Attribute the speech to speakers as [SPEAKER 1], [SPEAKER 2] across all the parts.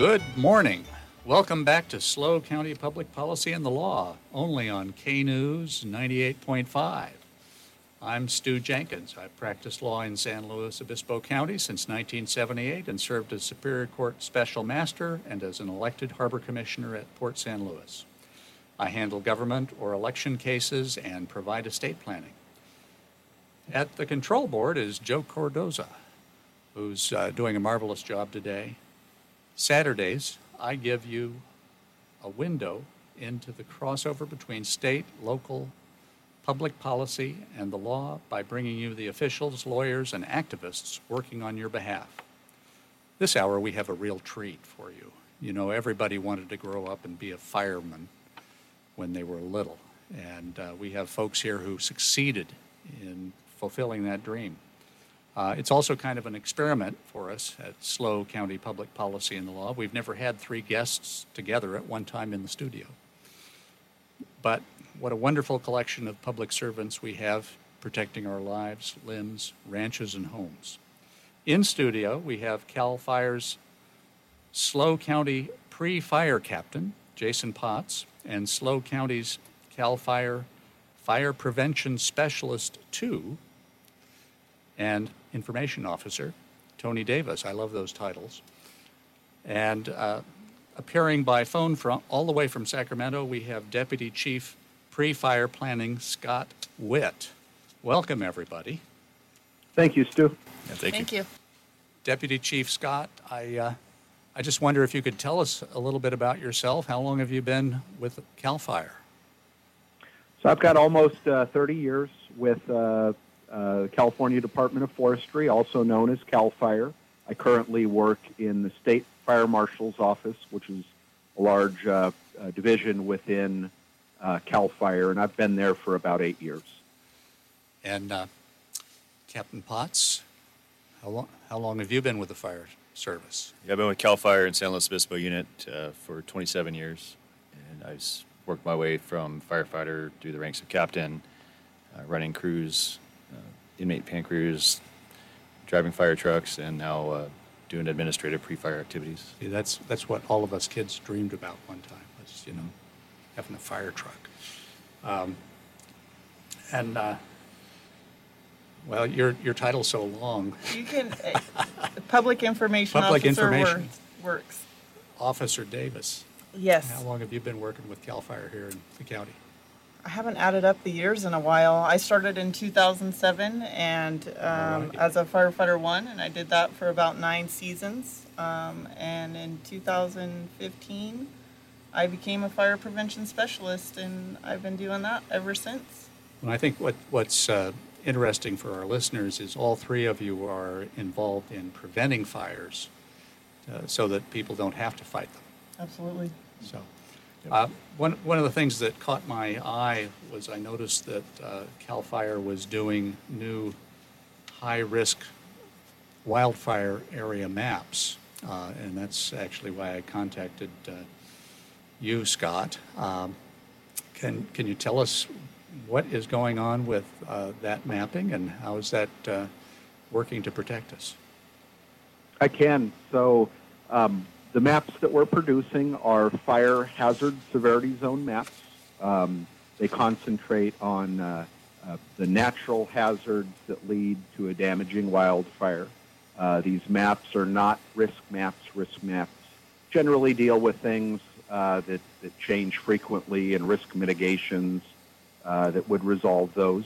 [SPEAKER 1] Good morning. Welcome back to SLO County Public Policy and the Law, only on K News 98.5. I'm Stu Jenkins. I've practiced law in San Luis Obispo County since 1978 and served as Superior Court Special Master and as an elected Harbor Commissioner at Port San Luis. I handle government or election cases and provide estate planning. At the control board is Joe Cordoza, who's uh, doing a marvelous job today. Saturdays, I give you a window into the crossover between state, local, public policy, and the law by bringing you the officials, lawyers, and activists working on your behalf. This hour, we have a real treat for you. You know, everybody wanted to grow up and be a fireman when they were little, and uh, we have folks here who succeeded in fulfilling that dream. Uh, it's also kind of an experiment for us at SLO County Public Policy and the Law. We've never had three guests together at one time in the studio. But what a wonderful collection of public servants we have protecting our lives, limbs, ranches, and homes. In studio, we have CAL FIRE's SLO County pre fire captain, Jason Potts, and SLO County's CAL FIRE Fire Prevention Specialist 2, and Information Officer, Tony Davis. I love those titles. And uh, appearing by phone from all the way from Sacramento, we have Deputy Chief Pre Fire Planning Scott Witt. Welcome, everybody.
[SPEAKER 2] Thank you, Stu.
[SPEAKER 3] Thank you.
[SPEAKER 1] Deputy Chief Scott, I, uh, I just wonder if you could tell us a little bit about yourself. How long have you been with CAL FIRE?
[SPEAKER 2] So I've got almost uh, 30 years with uh, uh, California Department of Forestry, also known as CAL FIRE. I currently work in the State Fire Marshal's Office, which is a large uh, uh, division within uh, CAL FIRE, and I've been there for about eight years.
[SPEAKER 1] And uh, Captain Potts, how long, how long have you been with the fire service?
[SPEAKER 4] Yeah, I've been with CAL FIRE in San Luis Obispo unit uh, for 27 years, and I've worked my way from firefighter through the ranks of captain, uh, running crews, inmate pan crews, driving fire trucks, and now uh, doing administrative pre-fire activities.
[SPEAKER 1] See, that's, that's what all of us kids dreamed about one time, was, you know, having a fire truck. Um, and, uh, well, your, your title's so long.
[SPEAKER 3] You can, uh, public information
[SPEAKER 1] Public
[SPEAKER 3] officer
[SPEAKER 1] information.
[SPEAKER 3] works- works.
[SPEAKER 1] Officer Davis,
[SPEAKER 3] Yes.
[SPEAKER 1] how long have you been working with CAL FIRE here in the county?
[SPEAKER 3] I haven't added up the years in a while. I started in 2007 and um,
[SPEAKER 1] Alrighty.
[SPEAKER 3] as a firefighter one, and I did that for about nine seasons. Um, and in 2015, I became a fire prevention specialist, and I've been doing that ever since.
[SPEAKER 1] And I think what, what's uh, interesting for our listeners is all three of you are involved in preventing fires uh, so that people don't have to fight them.
[SPEAKER 3] Absolutely.
[SPEAKER 1] So, uh, one, one of the things that caught my eye was I noticed that uh, CAL FIRE was doing new high-risk wildfire area maps. Uh, and that's actually why I contacted uh, you, Scott. Um, can, can you tell us what is going on with uh, that mapping and how is that uh, working to protect us?
[SPEAKER 2] I can. So um, the maps that we're producing are fire hazard severity zone maps. Um, they concentrate on uh, uh, the natural hazards that lead to a damaging wildfire. Uh, these maps are not risk maps. Risk maps generally deal with things uh, that, that change frequently and risk mitigations uh, that would resolve those.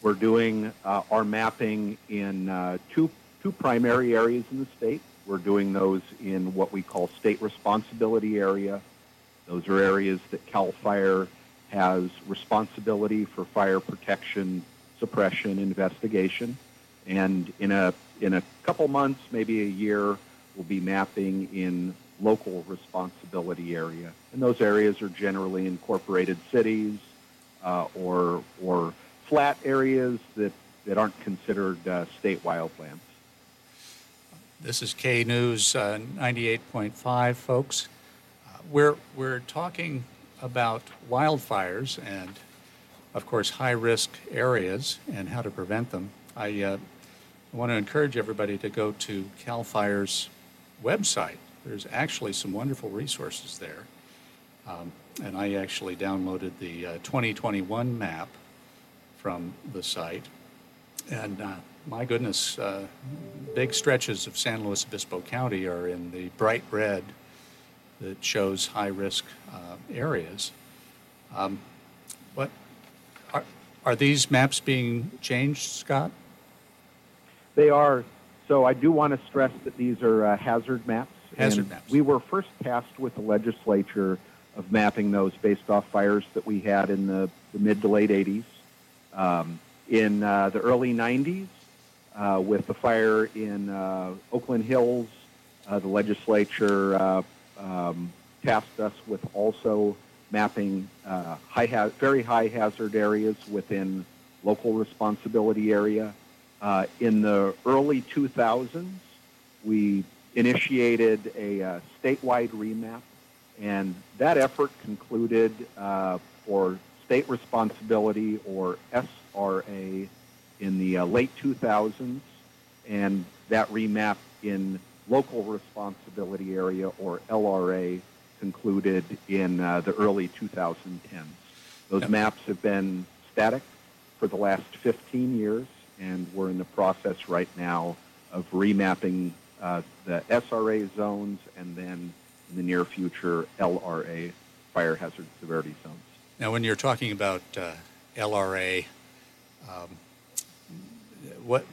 [SPEAKER 2] We're doing uh, our mapping in two, two primary areas in the state. We're doing those in what we call state responsibility area. Those are areas that CAL FIRE has responsibility for fire protection, suppression, investigation. And in a, in a couple months, maybe a year, we'll be mapping in local responsibility area. And those areas are generally incorporated cities uh, or, or flat areas that, that aren't considered uh, state wildlands.
[SPEAKER 1] This is K News uh, 98.5, folks. Uh, We're, we're talking about wildfires and, of course, high-risk areas and how to prevent them. I uh, want to encourage everybody to go to CAL FIRE's website. There's actually some wonderful resources there. Um, And I actually downloaded the uh, 2021 map from the site. And uh, my goodness, uh, big stretches of San Luis Obispo County are in the bright red that shows high risk uh, areas. Um, what are, are these maps being changed, Scott?
[SPEAKER 2] They are. So I do want to stress that these are uh, hazard maps.
[SPEAKER 1] Hazard maps.
[SPEAKER 2] We were first tasked with the legislature of mapping those based off fires that we had in the, the mid to late 80s. Um, in uh, the early 90s, uh, with the fire in uh, Oakland Hills, uh, the legislature uh, um, tasked us with also mapping uh, high ha- very high hazard areas within local responsibility area. Uh, in the early 2000s, we initiated a statewide remap, and that effort concluded for state responsibility or SRA in the uh, late 2000s, and that remap in local responsibility area or LRA concluded in uh, the early 2010s. Those
[SPEAKER 1] Yep.
[SPEAKER 2] maps have been static for the last 15 years, and we're in the process right now of remapping uh, the SRA zones and then in the near future LRA fire hazard severity zones.
[SPEAKER 1] Now, when you're talking about uh, LRA, um, what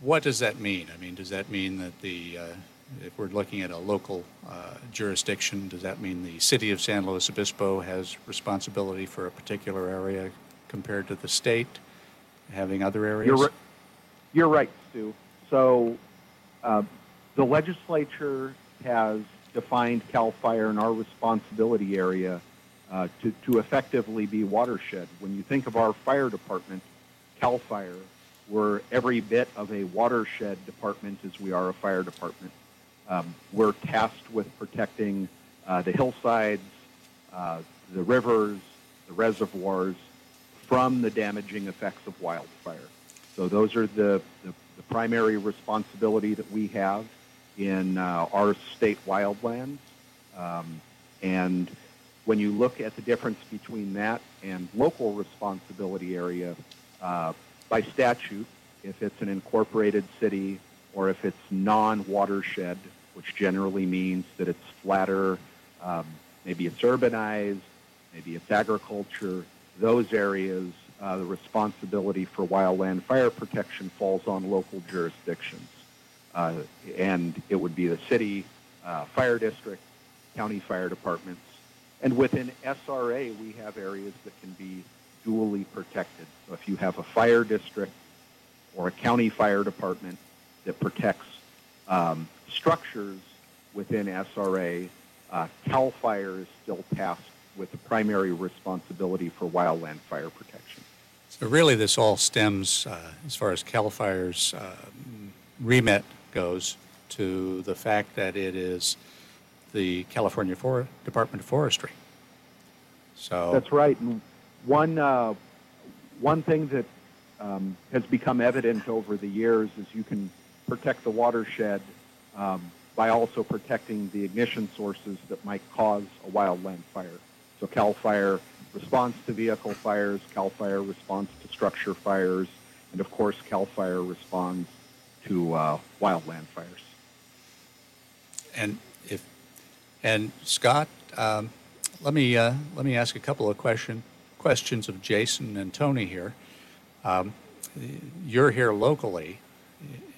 [SPEAKER 1] what does that mean? I mean, does that mean that the uh, if we're looking at a local uh, jurisdiction, does that mean the city of San Luis Obispo has responsibility for a particular area compared to the state having other areas?
[SPEAKER 2] You're, ri- you're right, Stu. So uh, the legislature has defined CAL FIRE and our responsibility area uh, to, to effectively be watershed. When you think of our fire department, CAL FIRE, we're every bit of a watershed department as we are a fire department. Um, we're tasked with protecting uh, the hillsides, uh, the rivers, the reservoirs from the damaging effects of wildfire. So those are the, the, the primary responsibility that we have in uh, our state wildlands. Um, and when you look at the difference between that and local responsibility area, uh, by statute, if it's an incorporated city or if it's non-watershed, which generally means that it's flatter, um, maybe it's urbanized, maybe it's agriculture, those areas, uh, the responsibility for wildland fire protection falls on local jurisdictions. Uh, and it would be the city, uh, fire district, county fire departments. And within SRA, we have areas that can be duly protected. So if you have a fire district or a county fire department that protects um, structures within SRA, uh, CAL FIRE is still tasked with the primary responsibility for wildland fire protection.
[SPEAKER 1] So really, this all stems, uh, as far as CAL FIRE's uh, remit goes, to the fact that it is the California For- Department of Forestry. So
[SPEAKER 2] That's right. And one, uh, one thing that um, has become evident over the years is you can protect the watershed um, by also protecting the ignition sources that might cause a wildland fire. So CAL FIRE responds to vehicle fires, CAL FIRE responds to structure fires, and of course CAL FIRE responds to uh, wildland fires.
[SPEAKER 1] and if and Scott, um, let me uh, let me ask a couple of question questions of Jason and Tony here. Um, you're here locally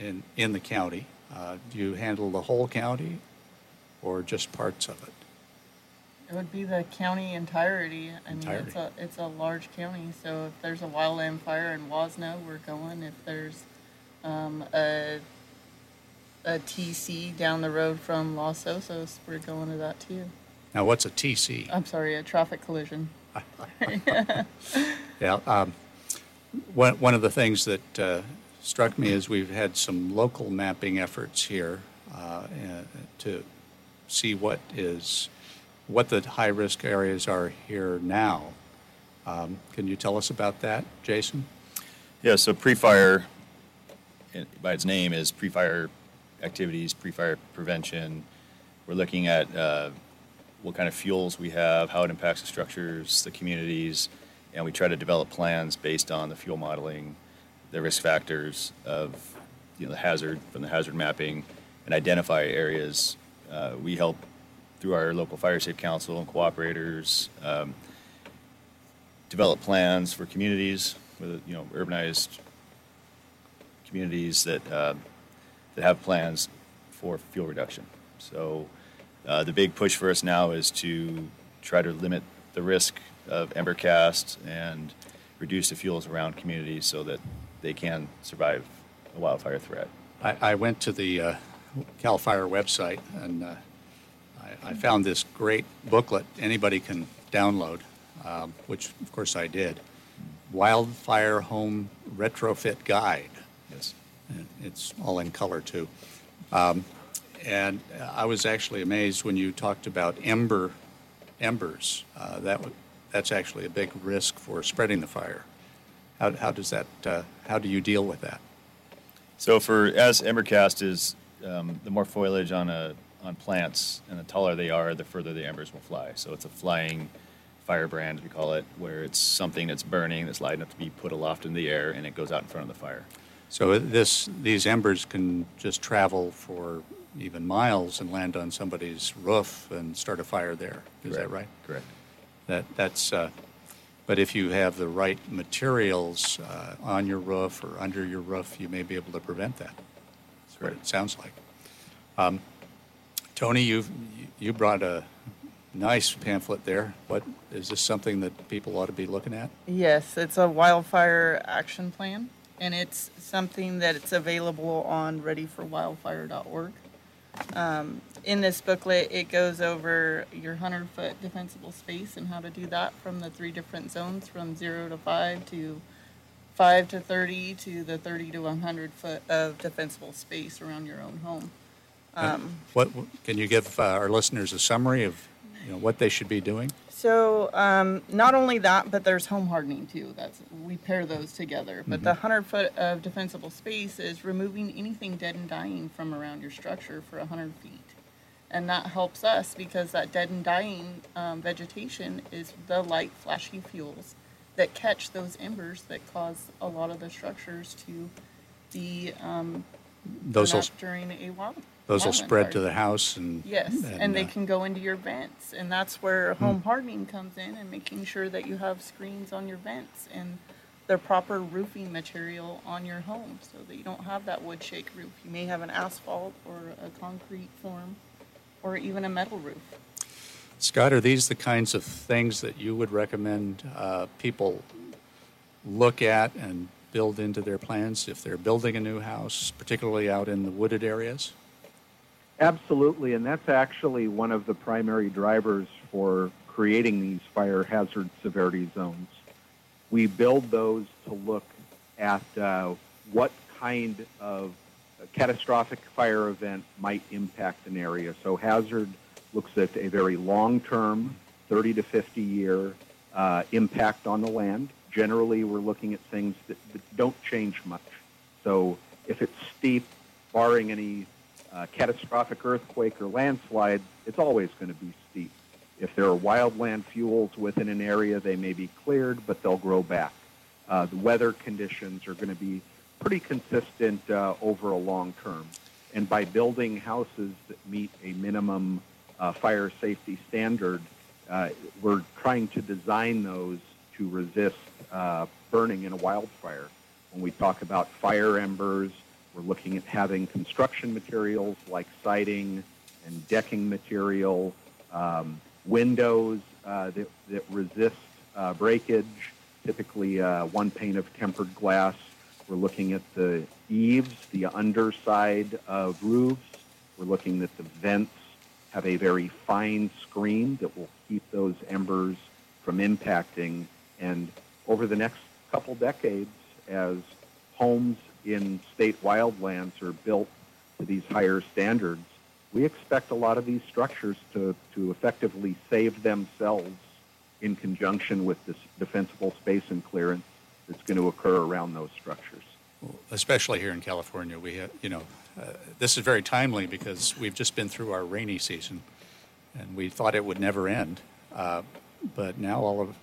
[SPEAKER 1] in in the county. Uh, do you handle the whole county, or just parts of it?
[SPEAKER 3] It would be the county entirety. I mean, it's a, it's a large county, so if there's a wildland fire in Huasna, we're going. If there's, um, a, a TC down the road from Los Osos. We're going to that too.
[SPEAKER 1] Now, what's a TC?
[SPEAKER 3] I'm sorry, a traffic collision.
[SPEAKER 1] Yeah. Um, one, one of the things that uh, struck me is we've had some local mapping efforts here uh, uh, to see what is what the high risk areas are here now. Um, can you tell us about that, Jason?
[SPEAKER 4] Yeah, so pre-fire, by its name, is pre-fire activities, pre-fire prevention. We're looking at uh, what kind of fuels we have, how it impacts the structures, the communities, and we try to develop plans based on the fuel modeling, the risk factors of you know the hazard from the hazard mapping, and identify areas. Uh, we help through our local fire safe council and cooperators. Um, develop plans for communities with you know urbanized communities that uh, that have plans for fuel reduction. So uh, the big push for us now is to try to limit the risk of ember cast and reduce the fuels around communities so that they can survive a wildfire threat.
[SPEAKER 1] I, I went to the uh, CAL FIRE website and uh, I, I found this great booklet anybody can download, um, which of course I did. Wildfire Home Retrofit Guide.
[SPEAKER 4] Yes.
[SPEAKER 1] It's all in color too. Um, and I was actually amazed when you talked about ember embers. Uh, that w- that's actually a big risk for spreading the fire. How, how does that? Uh, how do you deal with that?
[SPEAKER 4] So for as embercast is um, the more foliage on a on plants and the taller they are, the further the embers will fly. So it's a flying firebrand we call it, where it's something that's burning that's light enough to be put aloft in the air and it goes out in front of the fire.
[SPEAKER 1] So this, these embers can just travel for even miles and land on somebody's roof and start a fire there. Is that right?
[SPEAKER 4] Correct.
[SPEAKER 1] That, that's, uh, but if you have the right materials uh, on your roof or under your roof, you may be able to prevent that. That's what it sounds like. Um, Tony, you've, you brought a nice pamphlet there. What, is this something that people ought to be looking at?
[SPEAKER 3] Yes, it's a wildfire action plan, and it's something that it's available on readyforwildfire.org. Um, in this booklet, it goes over your hundred foot defensible space and how to do that from the three different zones, from zero to five to five to thirty to the thirty to one hundred foot of defensible space around your own home. Um,
[SPEAKER 1] What, can you give uh, our listeners a summary of, you know, what they should be doing?
[SPEAKER 3] So um, not only that, but there's home hardening too. That's we pair those together. But the hundred foot of defensible space is removing anything dead and dying from around your structure for hundred feet, and that helps us because that dead and dying um, vegetation is the light, flashy fuels that catch those embers that cause a lot of the structures to be um,
[SPEAKER 1] Those will,
[SPEAKER 3] during a wild.
[SPEAKER 1] Those will spread to the house and.
[SPEAKER 3] Yes, and, they
[SPEAKER 1] uh,
[SPEAKER 3] can go into your vents, and that's where
[SPEAKER 1] Hmm.
[SPEAKER 3] home hardening comes in, and making sure that you have screens on your vents and the proper roofing material on your home, so that you don't have that wood shake roof. You may have an asphalt or a concrete form, or even a metal roof.
[SPEAKER 1] Scott, are these the kinds of things that you would recommend uh, people look at and build into their plans if they're building a new house, particularly out in the wooded areas?
[SPEAKER 2] Absolutely, and that's actually one of the primary drivers for creating these fire hazard severity zones. We build those to look at uh, what kind of catastrophic fire event might impact an area. So hazard looks at a very long-term, 30 to 50 year uh, impact on the land. Generally, we're looking at things that, that don't change much. So if it's steep, barring any catastrophic earthquake or landslide, it's always going to be steep. If there are wildland fuels within an area, they may be cleared, but they'll grow back. Uh, the weather conditions are going to be pretty consistent uh, over a long term. And by building houses that meet a minimum uh, fire safety standard, uh, we're trying to design those to resist uh, burning in a wildfire. When we talk about fire embers, we're looking at having construction materials like siding and decking material, um, windows uh, that, that resist uh, breakage, typically uh, one pane of tempered glass. We're looking at the eaves, the underside of roofs. We're looking that the vents have a very fine screen that will keep those embers from impacting. And over the next couple decades, as homes in state wildlands are built to these higher standards, we expect a lot of these structures to, to effectively save themselves in conjunction with this defensible space and clearance that's going to occur around those structures.
[SPEAKER 1] especially here in California, we have, you know, uh, this is very timely because we've just been through our rainy season, and we thought it would never end. Uh, but now all of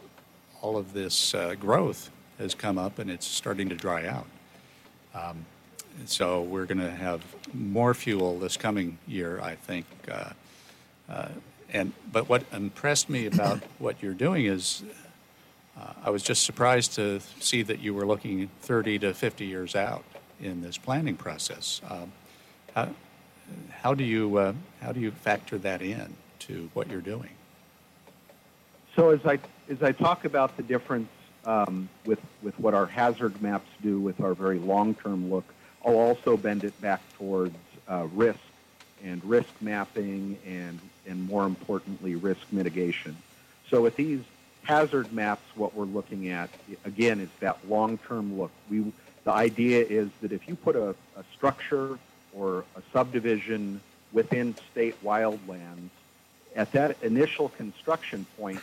[SPEAKER 1] all of this uh, growth has come up, and it's starting to dry out. Um, so we're going to have more fuel this coming year, I think. Uh, uh, and but what impressed me about what you're doing is uh, I was just surprised to see that you were looking 30 to 50 years out in this planning process. Um, how, how do you uh, how do you factor that in to what you're doing?
[SPEAKER 2] So as I as I talk about the difference um, with with what our hazard maps do with our very long-term look, I'll also bend it back towards uh, risk and risk mapping and and more importantly risk mitigation. So with these hazard maps, what we're looking at again is that long-term look. We the idea is that if you put a, a structure or a subdivision within state wildlands, at that initial construction point,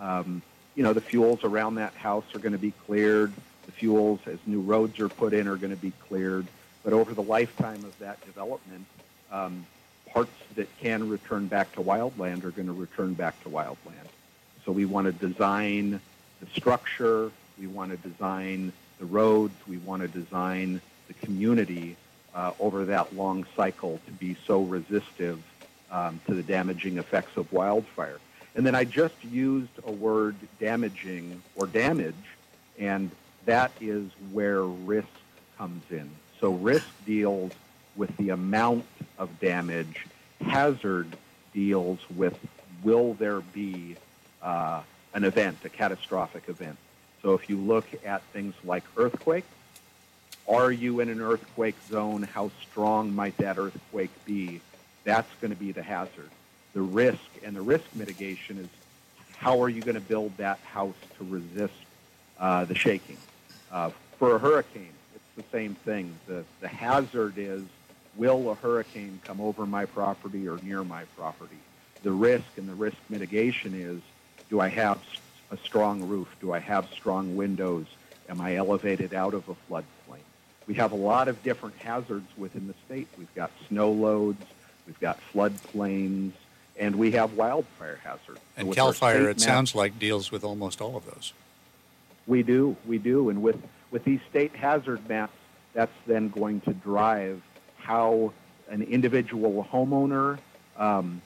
[SPEAKER 2] um, you know, the fuels around that house are going to be cleared. The fuels, as new roads are put in, are going to be cleared. But over the lifetime of that development, um, parts that can return back to wildland are going to return back to wildland. So we want to design the structure, we want to design the roads, we want to design the community uh, over that long cycle to be so resistive um, to the damaging effects of wildfire. And then I just used a word damaging or damage, and that is where risk comes in. So risk deals with the amount of damage. Hazard deals with will there be uh, an event, a catastrophic event. So if you look at things like earthquakes, are you in an earthquake zone? How strong might that earthquake be? That's going to be the hazard. The risk and the risk mitigation is how are you going to build that house to resist uh, the shaking? Uh, for a hurricane, it's the same thing. The, the hazard is will a hurricane come over my property or near my property? The risk and the risk mitigation is do I have a strong roof? Do I have strong windows? Am I elevated out of a floodplain? We have a lot of different hazards within the state. We've got snow loads, we've got floodplains, and we have wildfire hazard.
[SPEAKER 1] And CAL FIRE, it
[SPEAKER 2] maps-
[SPEAKER 1] sounds like, deals with almost all of those.
[SPEAKER 2] We do, we do. And with, with these state hazard maps, that's then going to drive how an individual homeowner um,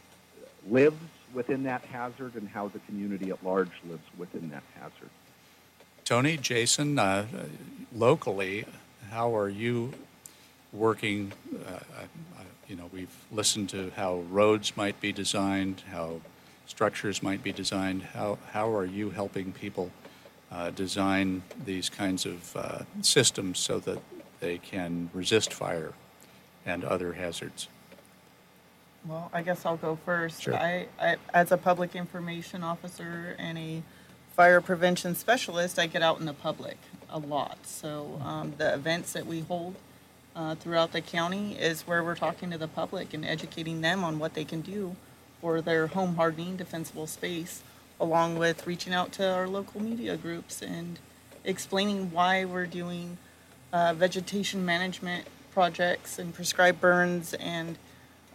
[SPEAKER 2] lives within that hazard and how the community at large lives within that hazard.
[SPEAKER 1] Tony, Jason, uh, locally, how are you working? Uh, you know, we've listened to how roads might be designed, how structures might be designed. How, how are you helping people uh, design these kinds of uh, systems so that they can resist fire and other hazards?
[SPEAKER 3] Well, I guess I'll go first.
[SPEAKER 1] Sure.
[SPEAKER 3] I, I, as a public information officer and a fire prevention specialist, I get out in the public a lot. So um, the events that we hold uh, throughout the county is where we're talking to the public and educating them on what they can do for their home hardening defensible space, along with reaching out to our local media groups and explaining why we're doing uh, vegetation management projects and prescribed burns and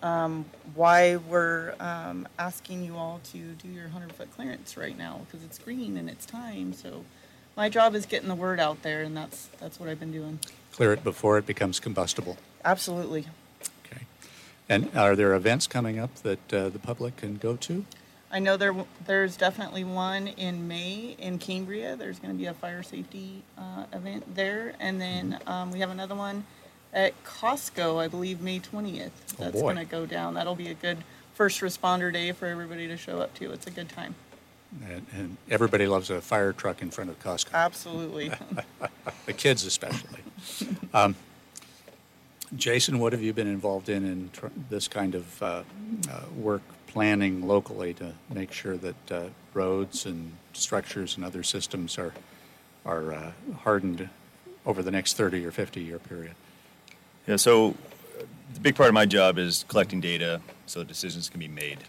[SPEAKER 3] um, why we're um, asking you all to do your 100 foot clearance right now because it's green and it's time. So my job is getting the word out there, and that's that's what I've been doing.
[SPEAKER 1] Clear it before it becomes combustible.
[SPEAKER 3] Absolutely.
[SPEAKER 1] Okay. And are there events coming up that uh, the public can go to?
[SPEAKER 3] I know there there's definitely one in May in Cambria. There's going to be a fire safety uh, event there, and then um, we have another one at Costco, I believe, May 20th.
[SPEAKER 1] Oh,
[SPEAKER 3] That's
[SPEAKER 1] boy.
[SPEAKER 3] going to go down. That'll be a good first responder day for everybody to show up to. It's a good time.
[SPEAKER 1] And, and everybody loves a fire truck in front of Costco.
[SPEAKER 3] Absolutely.
[SPEAKER 1] the kids especially. um, Jason, what have you been involved in in tr- this kind of uh, uh, work planning locally to make sure that uh, roads and structures and other systems are are uh, hardened over the next 30 or 50 year period?
[SPEAKER 4] Yeah, so uh, the big part of my job is collecting data so decisions can be made,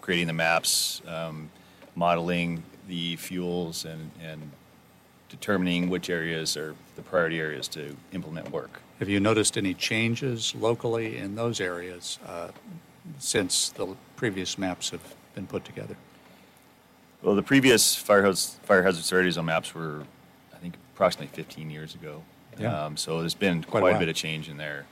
[SPEAKER 4] creating the maps, um, modeling the fuels, and, and determining which areas are the priority areas to implement work.
[SPEAKER 1] Have you noticed any changes locally in those areas uh, since the previous maps have been put together?
[SPEAKER 4] Well, the previous fire, house, fire hazard severity zone maps were, I think, approximately 15 years ago.
[SPEAKER 1] Yeah.
[SPEAKER 4] Um, so there's been
[SPEAKER 1] Quite a
[SPEAKER 4] quite, a
[SPEAKER 1] while.
[SPEAKER 4] bit of change in there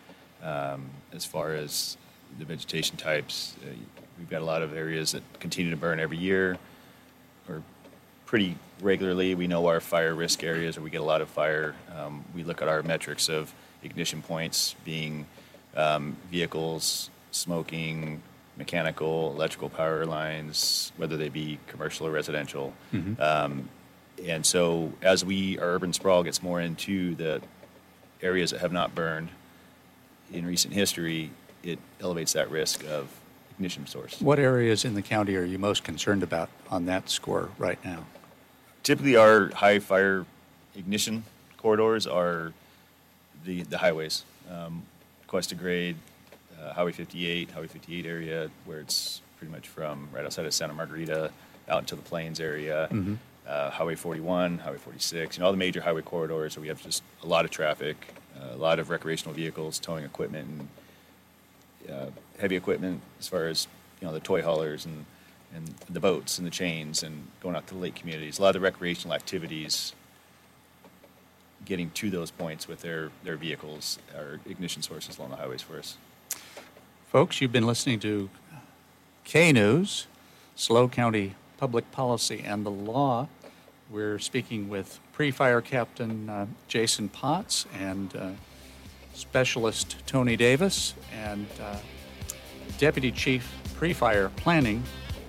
[SPEAKER 4] um, as far as the vegetation types. Uh, we've got a lot of areas that continue to burn every year pretty regularly. We know our fire risk areas where we get a lot of fire. Um, we look at our metrics of ignition points being um, vehicles, smoking, mechanical, electrical power lines, whether they be commercial or residential. Um, and so as we, our urban sprawl gets more into the areas that have not burned in recent history, it elevates that risk of ignition source.
[SPEAKER 1] What areas in the county are you most concerned about on that score right now?
[SPEAKER 4] Typically, our high fire ignition corridors are the, the highways. Um, Cuesta Grade, uh, Highway 58, Highway 58 area, where it's pretty much from right outside of Santa Margarita out into the plains area. Uh, highway 41, Highway 46, you know, all the major highway corridors where we have just a lot of traffic, uh, a lot of recreational vehicles, towing equipment, and uh, heavy equipment as far as you know the toy haulers and and the boats and the chains and going out to the lake communities. A lot of the recreational activities getting to those points with their their vehicles or ignition sources along the highways for us.
[SPEAKER 1] Folks, you've been listening to K News, SLO County Public Policy and the Law. We're speaking with pre fire captain uh, Jason Potts and uh, specialist Tony Davis and uh, deputy chief pre fire planning